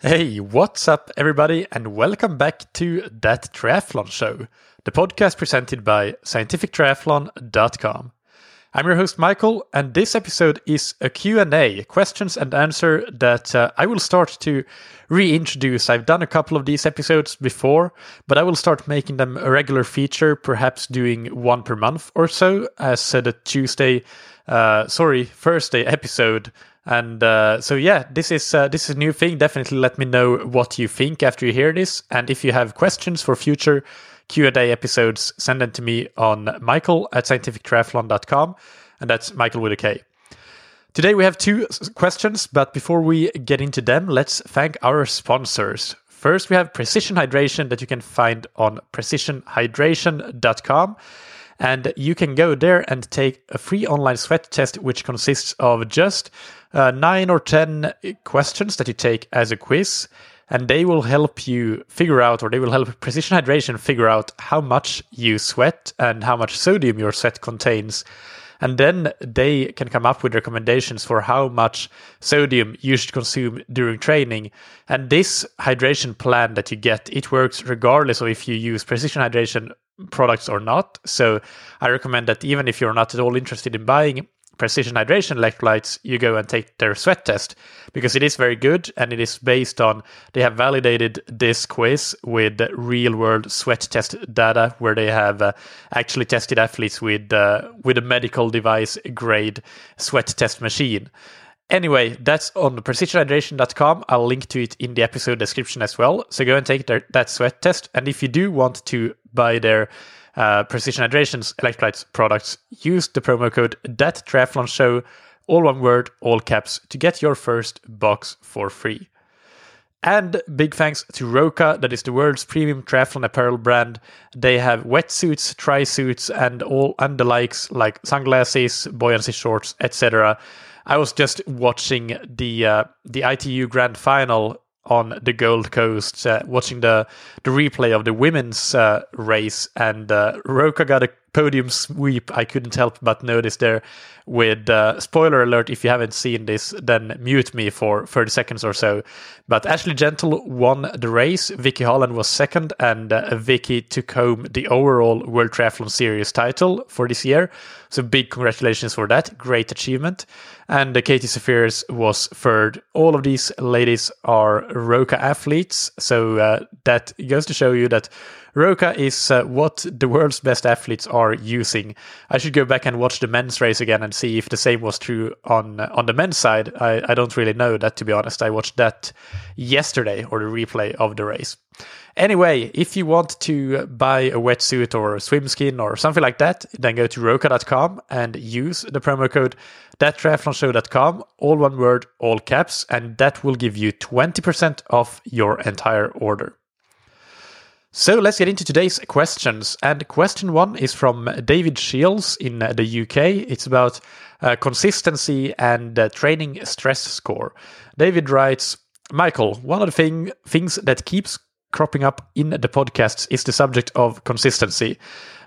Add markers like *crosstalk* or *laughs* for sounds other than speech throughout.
Hey, what's up, everybody, and welcome back to That Triathlon Show, the podcast presented by scientifictriathlon.com. I'm your host, Michael, and this episode is a Q&A, questions and answer that uh, I will start to reintroduce. I've done a couple of these episodes before, but I will start making them a regular feature, perhaps doing one per month or so, as uh, the Tuesday, uh, sorry, Thursday episode and uh, so yeah, this is uh, this is a new thing. Definitely let me know what you think after you hear this, and if you have questions for future Q and A episodes, send them to me on Michael at scientifictriathlon.com, and that's Michael with a K. Today we have two questions, but before we get into them, let's thank our sponsors. First, we have Precision Hydration that you can find on precisionhydration.com. And you can go there and take a free online sweat test, which consists of just uh, nine or 10 questions that you take as a quiz. And they will help you figure out, or they will help Precision Hydration figure out how much you sweat and how much sodium your sweat contains. And then they can come up with recommendations for how much sodium you should consume during training. And this hydration plan that you get, it works regardless of if you use precision hydration products or not. So I recommend that even if you're not at all interested in buying precision hydration electrolytes, you go and take their sweat test because it is very good and it is based on they have validated this quiz with real world sweat test data where they have uh, actually tested athletes with uh, with a medical device grade sweat test machine. Anyway, that's on precisionhydration.com. I'll link to it in the episode description as well. So go and take their, that sweat test. And if you do want to buy their uh, Precision Hydration's electrolytes products, use the promo code that triathlon show, all one word, all caps, to get your first box for free. And big thanks to Roka, that is the world's premium triathlon apparel brand. They have wetsuits, tri suits, and all and the likes like sunglasses, buoyancy shorts, etc. I was just watching the uh, the ITU Grand Final on the Gold Coast, uh, watching the the replay of the women's uh, race, and uh, Roka got a podium sweep. I couldn't help but notice there. With uh, spoiler alert, if you haven't seen this, then mute me for 30 seconds or so. But Ashley Gentle won the race. Vicky Holland was second, and uh, Vicky took home the overall World Triathlon Series title for this year. So big congratulations for that. Great achievement. And uh, Katie Zaferes was third. All of these ladies are Roka athletes. So uh, that goes to show you that Roka is uh, what the world's best athletes are using. I should go back and watch the men's race again and see if the same was true on uh, on the men's side. I, I don't really know that to be honest. I watched that yesterday or the replay of the race. Anyway, if you want to buy a wetsuit or a swim skin or something like that, then go to roka.com and use the promo code thattriathlonshow.com, all one word, all caps, and that will give you 20% off your entire order. So let's get into today's questions. And question one is from David Shields in the UK. It's about uh, consistency and uh, training stress score. David writes, Michael, one of the thing, things that keeps cropping up in the podcasts is the subject of consistency.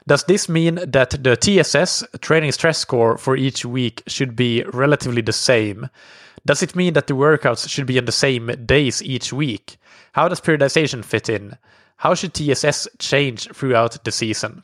Does this mean that the TSS training stress score for each week should be relatively the same? Does it mean that the workouts should be on the same days each week? How does periodization fit in? How should TSS change throughout the season?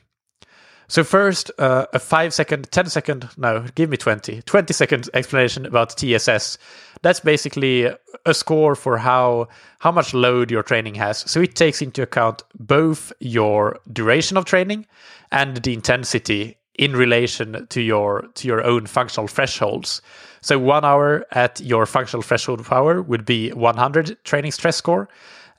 So first, uh, a five second, 10 second, no, give me 20, 20 second explanation about TSS. That's basically a score for how, how much load your training has. So it takes into account both your duration of training and the intensity in relation to your, to your own functional thresholds. So one hour at your functional threshold power would be 100 training stress score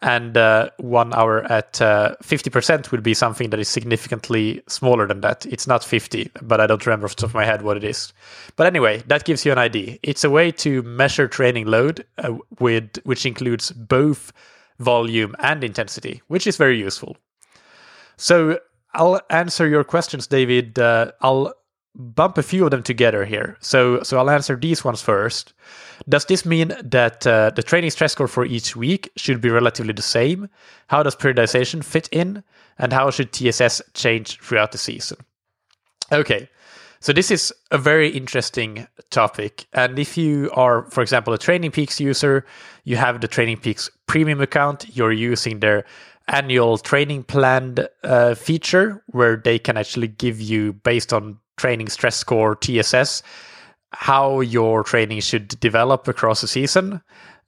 and uh, one hour at uh, 50% would be something that is significantly smaller than that. It's not 50, but I don't remember off the top of my head what it is. But anyway, that gives you an idea. It's a way to measure training load uh, with which includes both volume and intensity, which is very useful. So I'll answer your questions, David. Uh, I'll bump a few of them together here. So, so I'll answer these ones first. Does this mean that uh, the training stress score for each week should be relatively the same? How does periodization fit in? And how should TSS change throughout the season? Okay, So this is a very interesting topic. And if you are, for example, a Training Peaks user, you have the Training Peaks premium account, you're using their annual training plan uh, feature where they can actually give you, based on training stress score TSS, how your training should develop across a season.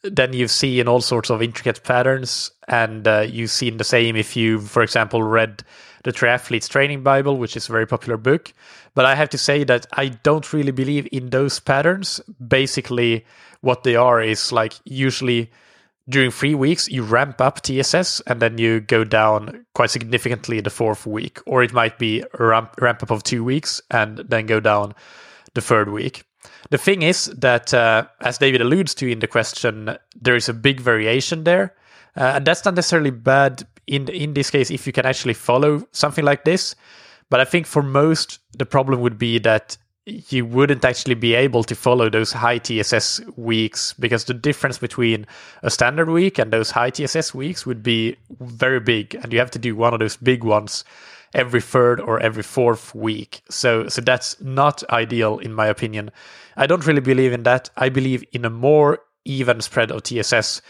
Then you've seen all sorts of intricate patterns, and uh, you've seen the same if you, for example, read the Triathlete's Training Bible, which is a very popular book. But I have to say that I don't really believe in those patterns. Basically, what they are is like usually during three weeks, you ramp up TSS and then you go down quite significantly the fourth week. Or it might be a ramp, ramp up of two weeks and then go down the third week. The thing is that, uh, as David alludes to in the question, there is a big variation there. Uh, and that's not necessarily bad in in this case if you can actually follow something like this. But I think for most, the problem would be that you wouldn't actually be able to follow those high TSS weeks because the difference between a standard week and those high TSS weeks would be very big, and you have to do one of those big ones every third or every fourth week. So so that's not ideal in my opinion. I don't really believe in that. I believe in a more even spread of TSS,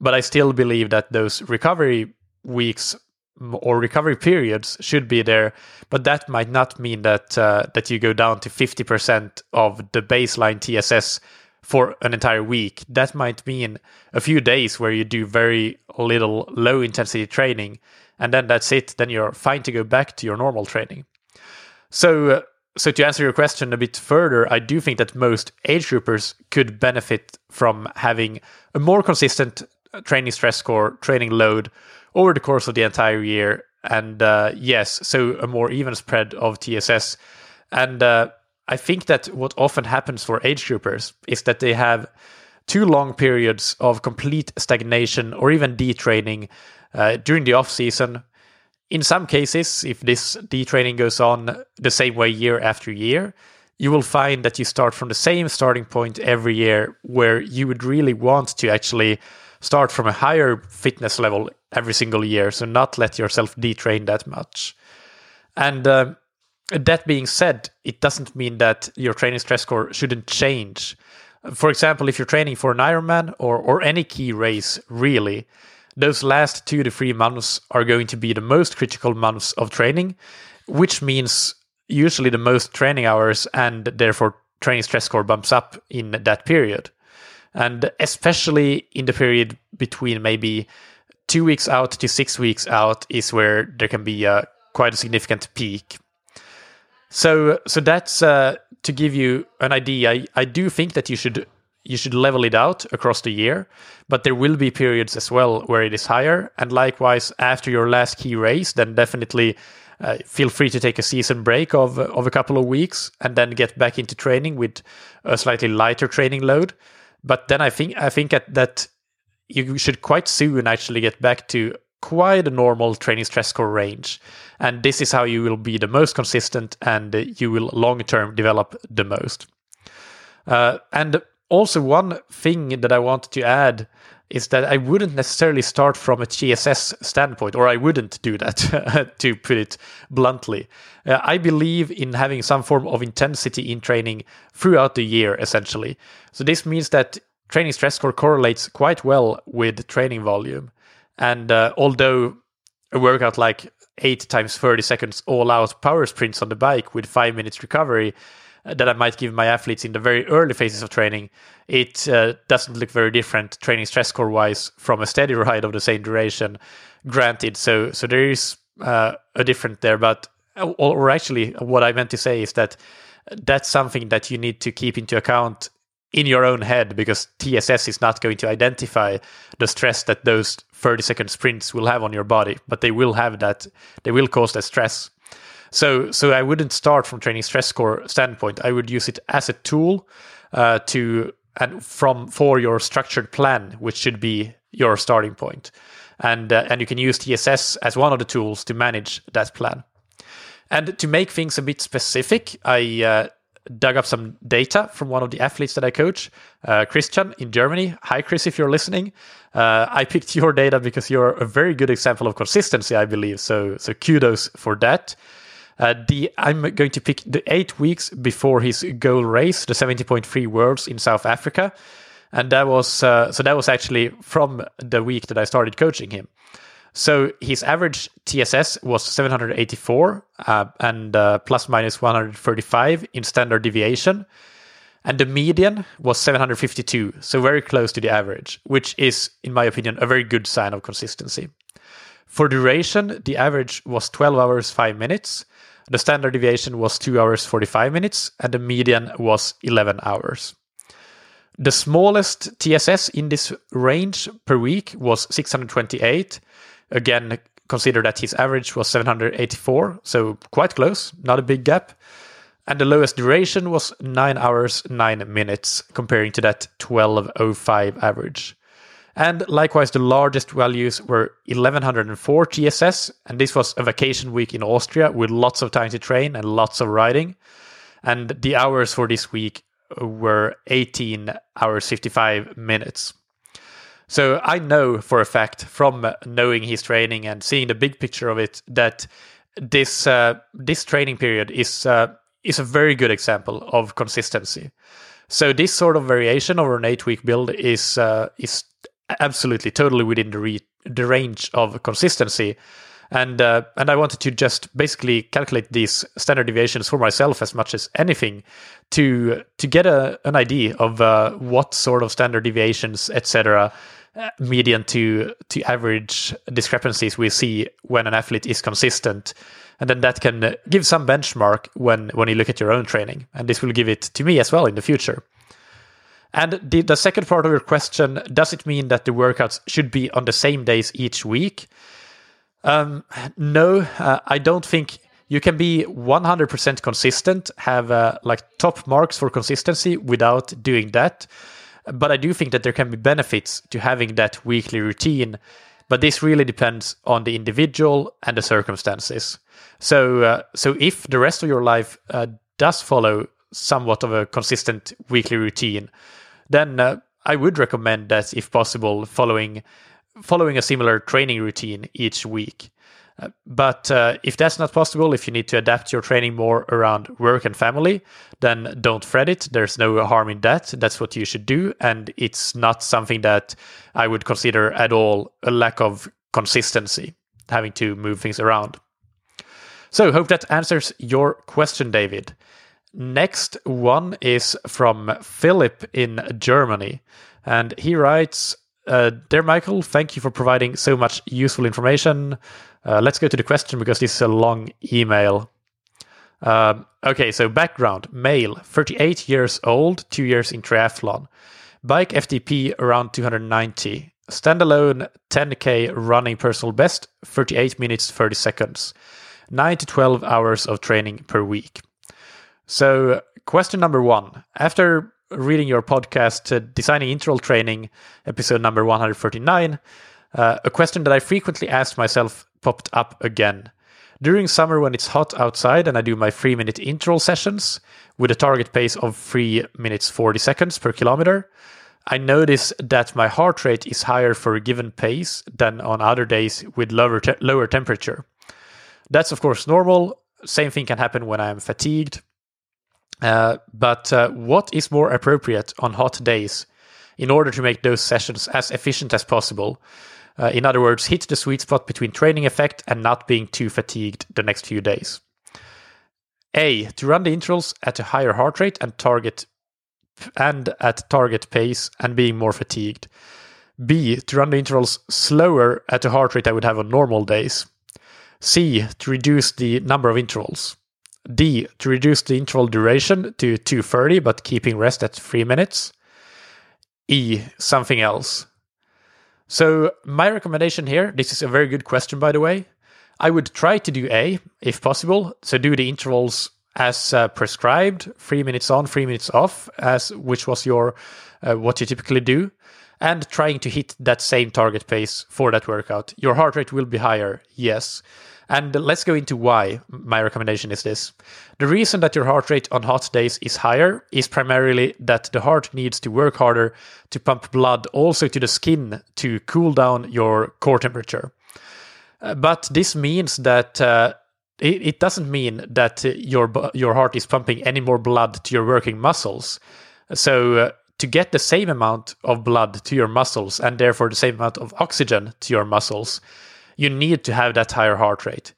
but I still believe that those recovery weeks or recovery periods should be there, but that might not mean that uh, that you go down to 50% of the baseline TSS for an entire week. That might mean a few days where you do very little low intensity training, and then that's it. Then you're fine to go back to your normal training. So, uh, so to answer your question a bit further, I do think that most age groupers could benefit from having a more consistent training stress score, training load over the course of the entire year. And uh, yes, so a more even spread of TSS. And uh, I think that what often happens for age groupers is that they have two long periods of complete stagnation or even detraining uh, during the off season. In some cases, if this detraining goes on the same way year after year, you will find that you start from the same starting point every year where you would really want to actually start from a higher fitness level every single year. So not let yourself detrain that much. And uh, that being said, it doesn't mean that your training stress score shouldn't change. For example, if you're training for an Ironman or or any key race, really, those last two to three months are going to be the most critical months of training, which means usually the most training hours and therefore training stress score bumps up in that period. And especially in the period between maybe two weeks out to six weeks out is where there can be a, quite a significant peak. So, so that's uh, to give you an idea. I, I do think that you should you should level it out across the year, but there will be periods as well where it is higher. And likewise, after your last key race, then definitely uh, feel free to take a season break of of a couple of weeks and then get back into training with a slightly lighter training load. But then I think I think at that you should quite soon actually get back to quite a normal training stress score range. And this is how you will be the most consistent and you will long term develop the most. Uh, and also, one thing that I wanted to add is that I wouldn't necessarily start from a TSS standpoint, or I wouldn't do that, *laughs* to put it bluntly. Uh, I believe in having some form of intensity in training throughout the year, essentially. So, this means that training stress score correlates quite well with training volume. And uh, although a workout like 8 times 30 seconds all out power sprints on the bike with 5 minutes recovery that I might give my athletes in the very early phases of training, it uh, doesn't look very different training stress score wise from a steady *laughs* ride of the same duration. Granted, so so there is uh, a difference there, but uh, or actually, what I meant to say is that that's something that you need to keep into account in your own head because TSS is not going to identify the stress that those 30 second sprints will have on your body, but they will have that, they will cause that stress. So, so I wouldn't start from training stress score standpoint. I would use it as a tool uh, to and from for your structured plan, which should be your starting point, and uh, and you can use TSS as one of the tools to manage that plan. And to make things a bit specific, I uh, dug up some data from one of the athletes that I coach, uh, Christian in Germany. Hi, Chris, if you're listening. Uh, I picked your data because you're a very good example of consistency, I believe. So, so kudos for that. Uh, the I'm going to pick the eight weeks before his goal race, the 70.3 Worlds in South Africa, and that was uh, so that was actually from the week that I started coaching him. So his average TSS was 784 uh, and uh, plus minus 135 in standard deviation. And the median was 752, so very close to the average, which is, in my opinion, a very good sign of consistency. For duration, the average was 12 hours 5 minutes, the standard deviation was 2 hours 45 minutes, and the median was 11 hours. The smallest TSS in this range per week was 628, Again, consider that his average was 784, so quite close, not a big gap. And the lowest duration was 9 hours 9 minutes, comparing to that 1205 average. And likewise, the largest values were 1104 TSS, and this was a vacation week in Austria with lots of time to train and lots of riding. And the hours for this week were 18 hours 55 minutes. So I know for a fact from knowing his training and seeing the big picture of it that this uh, this training period is uh, is a very good example of consistency. So this sort of variation over an eight week build is uh, is absolutely totally within the re- the range of consistency. And uh, and I wanted to just basically calculate these standard deviations for myself as much as anything to to get a, an idea of uh, what sort of standard deviations etc median to to average discrepancies we see when an athlete is consistent. And then that can give some benchmark when when you look at your own training. And this will give it to me as well in the future and the, the second part of your question does it mean that the workouts should be on the same days each week um, no uh, i don't think you can be 100% consistent have uh, like top marks for consistency without doing that but I do think that there can be benefits to having that weekly routine. But this really depends on the individual and the circumstances. So, uh, so if the rest of your life uh, does follow somewhat of a consistent weekly routine, then uh, I would recommend that, if possible, following following a similar training routine each week but uh, if that's not possible, if you need to adapt your training more around work and family, then don't fret it. There's no harm in that. That's what you should do. And it's not something that I would consider at all a lack of consistency, having to move things around. So, hope that answers your question, David. Next one is from Philip in Germany. And he writes, uh, Dear Michael, thank you for providing so much useful information. Uh, let's go to the question because this is a long email. Uh, okay, so background male, 38 years old, two years in triathlon. Bike FTP around 290. Standalone 10k running personal best, 38 minutes 30 seconds. 9 to 12 hours of training per week. So, question number one. After reading your podcast, uh, Designing Interval Training, episode number 139, uh, a question that I frequently asked myself popped up again. During summer, when it's hot outside and I do my three minute interval sessions with a target pace of 3 minutes 40 seconds per kilometer, I notice that my heart rate is higher for a given pace than on other days with lower, te- lower temperature. That's, of course, normal. Same thing can happen when I am fatigued. Uh, but uh, what is more appropriate on hot days in order to make those sessions as efficient as possible? Uh, in other words, hit the sweet spot between training effect and not being too fatigued the next few days. A. To run the intervals at a higher heart rate and target and at target pace and being more fatigued. B. To run the intervals slower at a heart rate I would have on normal days. C. To reduce the number of intervals. D. To reduce the interval duration to 230 but keeping rest at 3 minutes. E. Something else. So, my recommendation here this is a very good question, by the way. I would try to do A if possible. So, do the intervals as uh, prescribed three minutes on, three minutes off, as which was your uh, what you typically do, and trying to hit that same target pace for that workout. Your heart rate will be higher, yes. And let's go into why my recommendation is this. The reason that your heart rate on hot days is higher is primarily that the heart needs to work harder to pump blood also to the skin to cool down your core temperature. Uh, but this means that uh, it, it doesn't mean that your your heart is pumping any more blood to your working muscles. So uh, to get the same amount of blood to your muscles and therefore the same amount of oxygen to your muscles, you need to have that higher heart rate.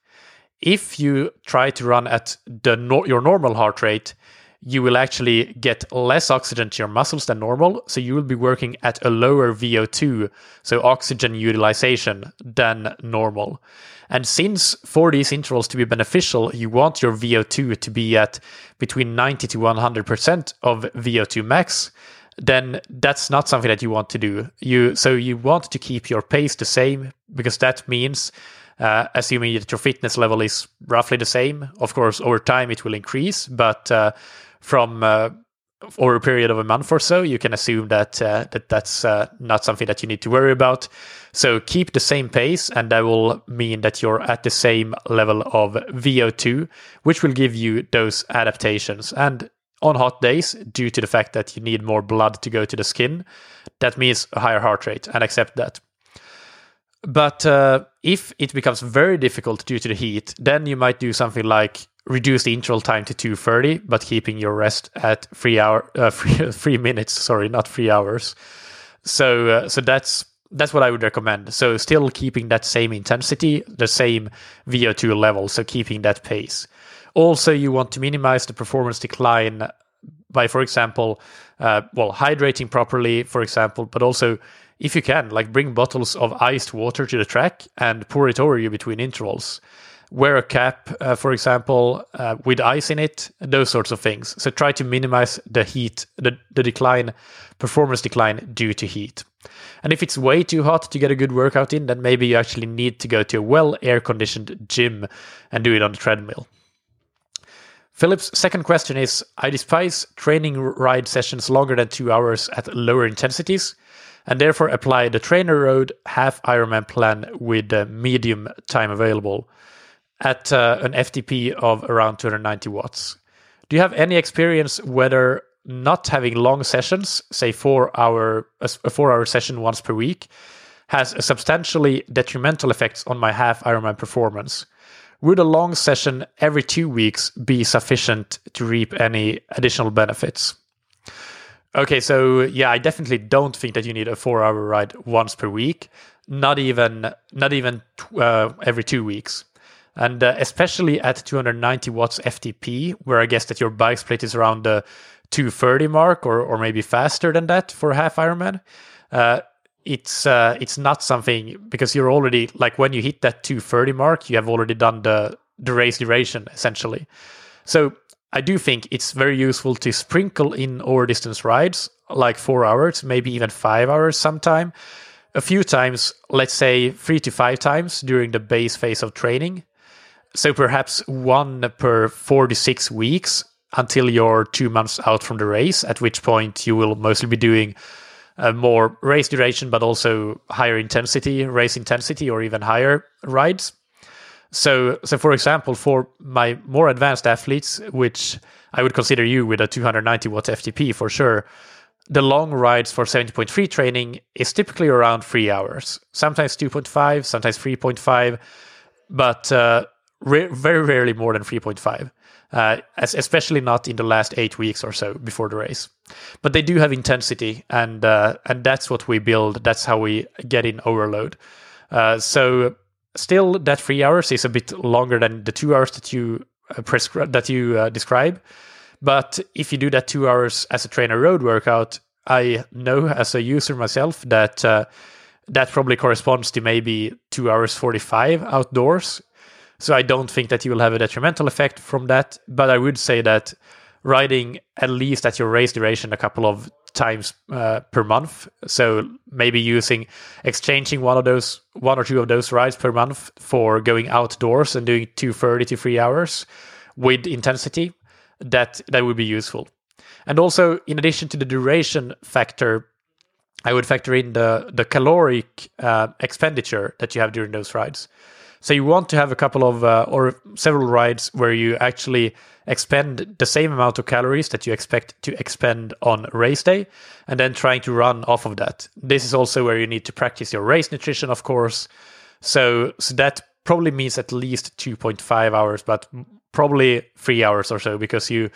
If you try to run at the no- your normal heart rate, you will actually get less oxygen to your muscles than normal. So you will be working at a lower VO2, so oxygen utilization, than normal. And since for these intervals to be beneficial, you want your VO2 to be at between 90 to 100% of VO2 max, then that's not something that you want to do. You so you want to keep your pace the same because that means uh, assuming that your fitness level is roughly the same. Of course, over time it will increase, but uh, from uh, over a period of a month or so, you can assume that uh, that that's uh, not something that you need to worry about. So keep the same pace, and that will mean that you're at the same level of VO2, which will give you those adaptations. And on hot days, due to the fact that you need more blood to go to the skin, that means a higher heart rate, and accept that. But uh, if it becomes very difficult due to the heat, then you might do something like reduce the interval time to 230, but keeping your rest at three hour, uh, *laughs* three, three minutes. Sorry, not three hours. So, uh, so that's that's what I would recommend. So, still keeping that same intensity, the same VO2 level. So, keeping that pace. Also, you want to minimize the performance decline by, for example, uh, well, hydrating properly, for example, but also if you can, like bring bottles of iced water to the track and pour it over you between intervals. Wear a cap, uh, for example, uh, with ice in it, those sorts of things. So try to minimize the heat, the, the decline, performance decline due to heat. And if it's way too hot to get a good workout in, then maybe you actually need to go to a well air conditioned gym and do it on the treadmill. Philip's second question is I despise training ride sessions longer than two hours at lower intensities, and therefore apply the TrainerRoad half Ironman plan with medium time available at uh, an FTP of around 290 watts. Do you have any experience whether not having long sessions, say four hour a four hour session once per week, has a substantially detrimental effects on my half Ironman performance? Would a long session every two weeks be sufficient to reap any additional benefits? Okay, so yeah, I definitely don't think that you need a four-hour ride once per week. Not even, not even uh, every two weeks, and uh, especially at 290 watts FTP, where I guess that your bike split is around the 230 mark, or or maybe faster than that for half Ironman. Uh, it's uh, it's not something because you're already like when you hit that 230 mark, you have already done the the race duration essentially. So I do think it's very useful to sprinkle in over distance rides, like four hours, maybe even five hours sometime, a few times, let's say three to five times during the base phase of training. So perhaps one per four to six weeks until you're two months out from the race, at which point you will mostly be doing uh, more race duration, but also higher intensity, race intensity, or even higher rides. So, so for example, for my more advanced athletes, which I would consider you with a 290 watt FTP for sure, the long rides for 70.3 training is typically around three hours, sometimes 2.5, sometimes 3.5, but uh, re- very rarely more than 3.5 uh, especially not in the last eight weeks or so before the race. But they do have intensity, and uh, and that's what we build. That's how we get in overload. Uh, so still, that three hours is a bit longer than the two hours that you uh, prescribe that you uh, describe. But if you do that two hours as a TrainerRoad workout, I know as a user myself that uh, that probably corresponds to maybe two hours 45 outdoors so I don't think that you will have a detrimental effect from that. But I would say that riding at least at your race duration a couple of times uh, per month. So maybe using exchanging one of those one or two of those rides per month for going outdoors and doing 230 to 3 hours with intensity that that would be useful. And also in addition to the duration factor I would factor in the the caloric uh, expenditure that you have during those rides. So you want to have a couple of uh, or several rides where you actually expend the same amount of calories that you expect to expend on race day and then trying to run off of that. This is also where you need to practice your race nutrition, of course. So, so that probably means at least 2.5 hours, but probably three hours or so because you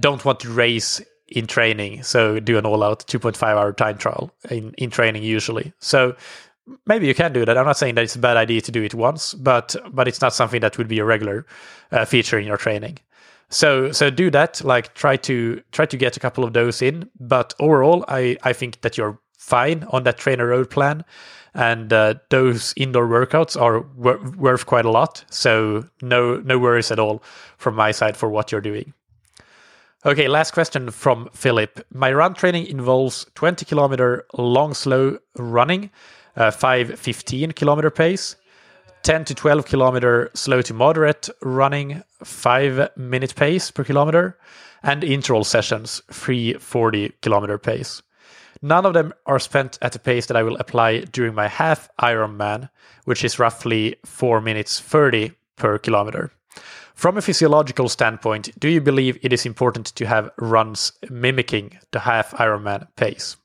don't want to race in training. So do an all out 2.5 hour time trial in, in training usually. So maybe you can do that. I'm not saying that it's a bad idea to do it once, but but it's not something that would be a regular uh, feature in your training. So so do that. Like try to try to get a couple of those in. But overall, I I think that you're fine on that TrainerRoad plan, and uh, those indoor workouts are wor- worth quite a lot. So no no worries at all from my side for what you're doing. Okay, last question from Philip. My run training involves 20 kilometer long slow running, uh, 5 15 kilometer pace, 10 to 12 kilometer slow to moderate running, 5 minute pace per kilometer, and interval sessions, 340 kilometer pace. None of them are spent at a pace that I will apply during my half Ironman, which is roughly 4 minutes 30 per kilometer. From a physiological standpoint, do you believe it is important to have runs mimicking the half Ironman pace?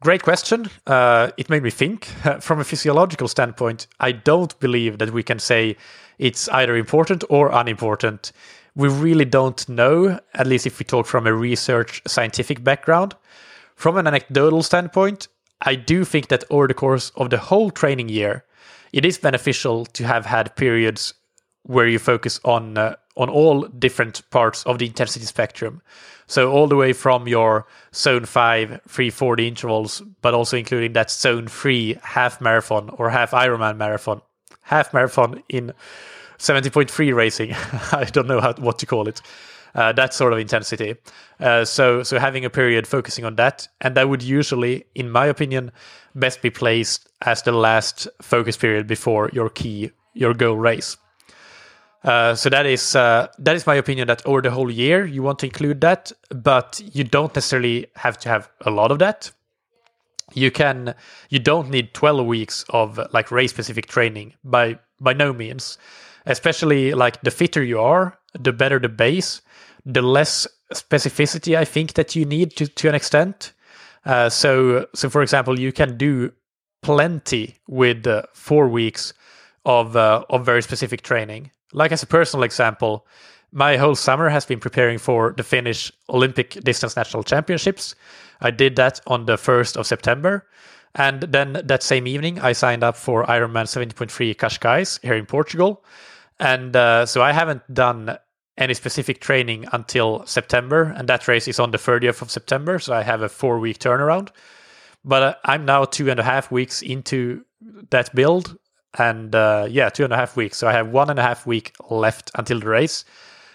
Great question. Uh, it made me think. *laughs* From a physiological standpoint, I don't believe that we can say it's either important or unimportant. We really don't know, at least if we talk from a research scientific background. From an anecdotal standpoint, I do think that over the course of the whole training year, it is beneficial to have had periods where you focus on uh, on all different parts of the intensity spectrum. So all the way from your zone 5 340 intervals but also including that zone 3 half marathon or half Ironman marathon. Half marathon in 70.3 racing. *laughs* I don't know how, what to call it. Uh, that sort of intensity. Uh, so so having a period focusing on that and that would usually in my opinion best be placed as the last focus period before your key your goal race. Uh, so that is uh, that is my opinion. That over the whole year you want to include that, but you don't necessarily have to have a lot of that. You can you don't need twelve weeks of like race specific training by by no means. Especially like the fitter you are, the better the base, the less specificity I think that you need to to an extent. Uh, so so for example, you can do plenty with uh, four weeks of uh, of very specific training like as a personal example, my whole summer has been preparing for the Finnish Olympic Distance National Championships. I did that on the 1st of September. And then that same evening, I signed up for Ironman 70.3 Cascais here in Portugal. And uh, so I haven't done any specific training until September. And that race is on the 30th of September. So I have a four week turnaround. But uh, I'm now two and a half weeks into that build and uh, yeah, two and a half weeks. So I have one and a half week left until the race,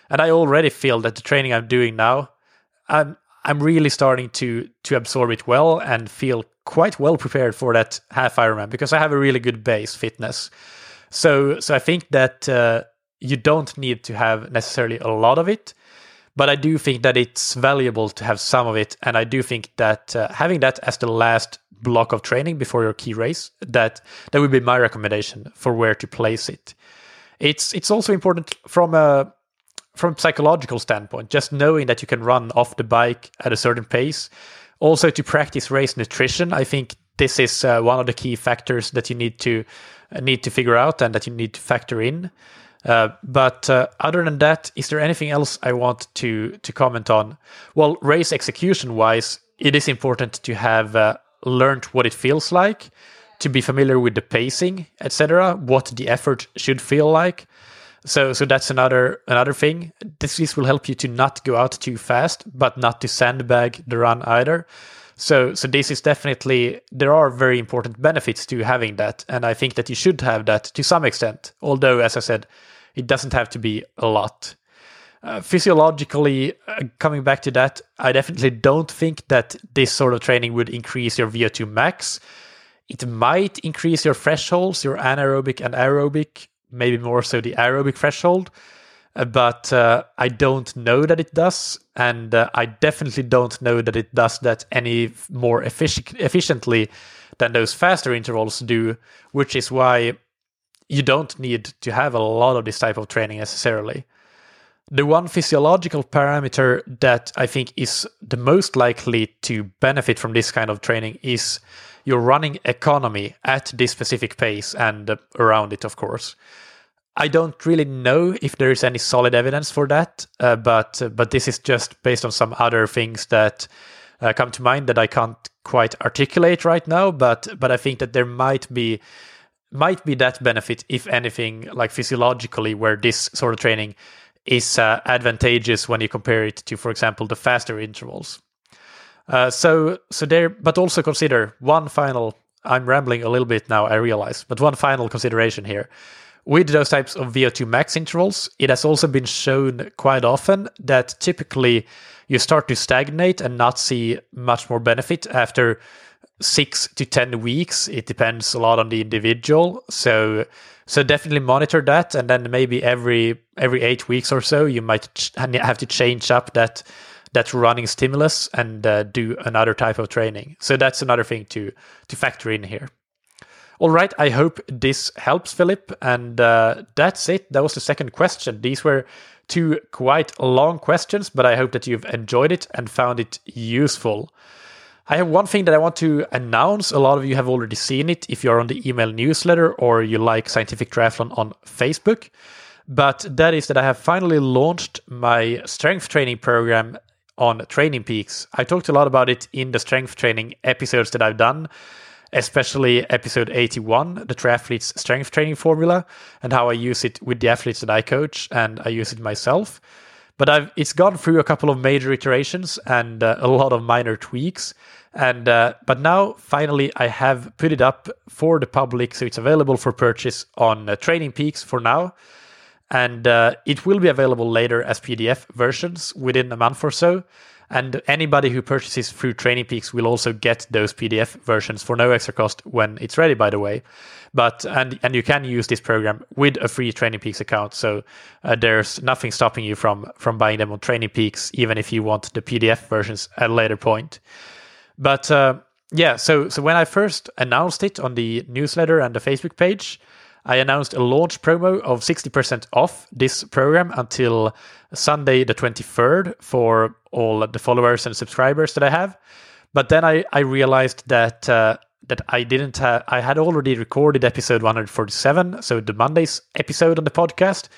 and I already feel that the training I'm doing now, I'm I'm really starting to to absorb it well and feel quite well prepared for that half Ironman because I have a really good base fitness. So so I think that uh, you don't need to have necessarily a lot of it, but I do think that it's valuable to have some of it, and I do think that uh, having that as the last block of training before your key race, that that would be my recommendation for where to place it. It's it's also important from a from a psychological standpoint, just knowing that you can run off the bike at a certain pace. Also to practice race nutrition, I think this is uh, one of the key factors that you need to uh, need to figure out and that you need to factor in. Uh, but uh, other than that, is there anything else I want to to comment on? Well, race execution wise, it is important to have uh, learned what it feels like, to be familiar with the pacing, etc., what the effort should feel like. So, so that's another another thing. This, this will help you to not go out too fast, but not to sandbag the run either. So, so this is definitely there are very important benefits to having that, and I think that you should have that to some extent. Although, as I said, it doesn't have to be a lot. Uh, physiologically, uh, coming back to that, I definitely don't think that this sort of training would increase your VO2 max. It might increase your thresholds, your anaerobic and aerobic, maybe more so the aerobic threshold. Uh, but uh, I don't know that it does, and uh, I definitely don't know that it does that any more effic- efficiently than those faster intervals do, which is why you don't need to have a lot of this type of training necessarily. the one physiological parameter that I think is the most likely to benefit from this kind of training is your running economy at this specific pace and around it, of course. I don't really know if there is any solid evidence for that, uh, but uh, but this is just based on some other things that uh, come to mind that I can't quite articulate right now. But but I think that there might be might be that benefit, if anything, like physiologically, where this sort of training is uh, advantageous when you compare it to, for example, the faster intervals. Uh, so so there, but also consider one final. I'm rambling a little bit now. I realize, but one final consideration here with those types of VO2 max intervals, it has also been shown quite often that typically you start to stagnate and not see much more benefit after six to 10 weeks. It depends a lot on the individual. So, so definitely monitor that. And then maybe every, every eight weeks or so, you might have to change up that, that running stimulus and uh, do another type of training. So that's another thing to, to factor in here. All right, I hope this helps, Philip. And uh, that's it. That was the second question. These were two quite long questions, but I hope that you've enjoyed it and found it useful. I have one thing that I want to announce. A lot of you have already seen it if you're on the email newsletter or you like Scientific Triathlon on Facebook. But that is that I have finally launched my strength training program on Training Peaks. I talked a lot about it in the strength training episodes that I've done especially episode 81, the triathlete's strength training formula, and how I use it with the athletes that I coach and I use it myself. But I've it's gone through a couple of major iterations and uh, a lot of minor tweaks. And uh, but now finally I have put it up for the public, so it's available for purchase on uh, Training Peaks for now, and uh, it will be available later as PDF versions within a month or so. And anybody who purchases through Training Peaks will also get those PDF versions for no extra cost when it's ready, by the way. But and and you can use this program with a free Training Peaks account, so uh, there's nothing stopping you from from buying them on Training Peaks, even if you want the PDF versions at a later point. But uh, yeah, so so when I first announced it on the newsletter and the Facebook page, I announced a launch promo of 60% off this program until Sunday, the 23rd, for all the followers and subscribers that I have. But then I, I realized that uh, that I didn't have, I had already recorded episode 147, so the Monday's episode on the podcast.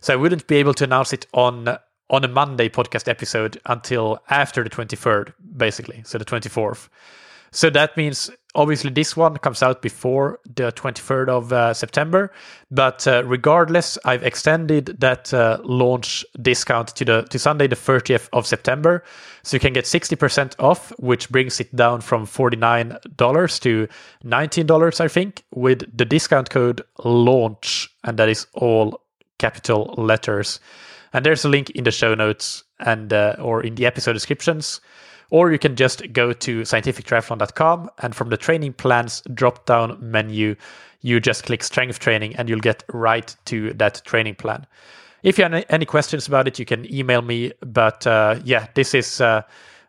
So I wouldn't be able to announce it on on a Monday podcast episode until after the 23rd, basically, so the 24th. So that means obviously this one comes out before the 23rd of uh, September, but uh, regardless, I've extended that uh, launch discount to the to Sunday the 30th of September, so you can get 60% off, which brings it down from $49 to $19, I think, with the discount code launch, and that is all capital letters. And there's a link in the show notes and uh, or in the episode descriptions or you can just go to scientifictriathlon.com and from the training plans drop down menu, you just click strength training and you'll get right to that training plan. If you have any questions about it, you can email me. But uh, yeah, this is. Uh,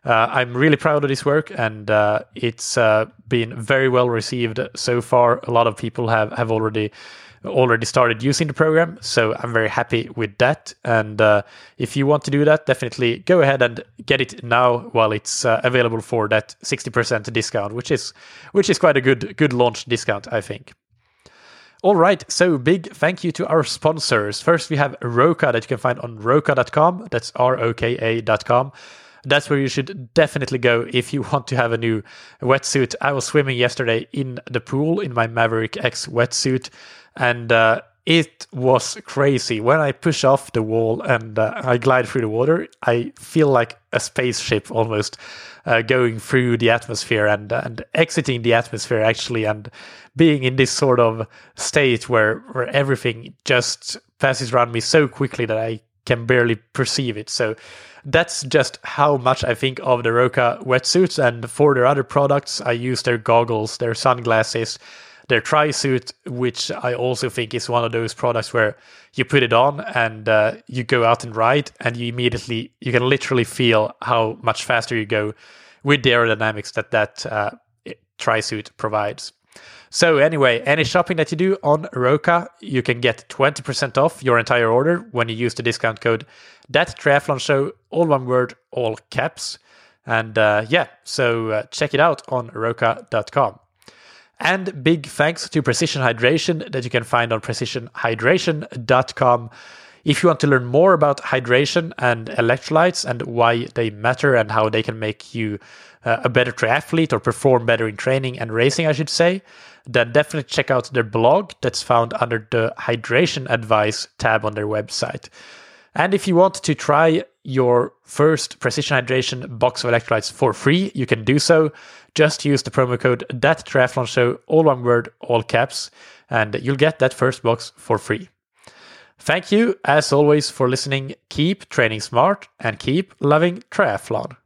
uh, I'm really proud of this work, and uh, it's uh, been very well received so far. A lot of people have have already already started using the program. So I'm very happy with that. And uh, if you want to do that, definitely go ahead and get it now while it's uh, available for that 60% discount, which is which is quite a good good launch discount, I think. All right, so big thank you to our sponsors. First, we have Roka that you can find on roka.com. That's R O K A.com that's where you should definitely go if you want to have a new wetsuit. I was swimming yesterday in the pool in my Maverick X wetsuit, and uh, it was crazy. When I push off the wall and uh, I glide through the water, I feel like a spaceship almost uh, going through the atmosphere and and exiting the atmosphere actually, and being in this sort of state where where everything just passes around me so quickly that I can barely perceive it. So that's just how much I think of the Roka wetsuits. And for their other products, I use their goggles, their sunglasses their tri suit, which I also think is one of those products where you put it on and uh, you go out and ride, and you immediately you can literally feel how much faster you go with the aerodynamics that that uh, tri suit provides. So anyway, any shopping that you do on Roka, you can get 20% off your entire order when you use the discount code that triathlon show, all one word, all caps. And uh, yeah, so uh, check it out on roka.com. And big thanks to Precision Hydration that you can find on precisionhydration.com. If you want to learn more about hydration and electrolytes and why they matter and how they can make you uh, a better triathlete or perform better in training and racing, I should say, then definitely check out their blog that's found under the hydration advice tab on their website. And if you want to try your first Precision Hydration box of electrolytes for free, you can do so. Just use the promo code that triathlon show, all one word, all caps, and you'll get that first box for free. Thank you, as always, for listening. Keep training smart and keep loving triathlon.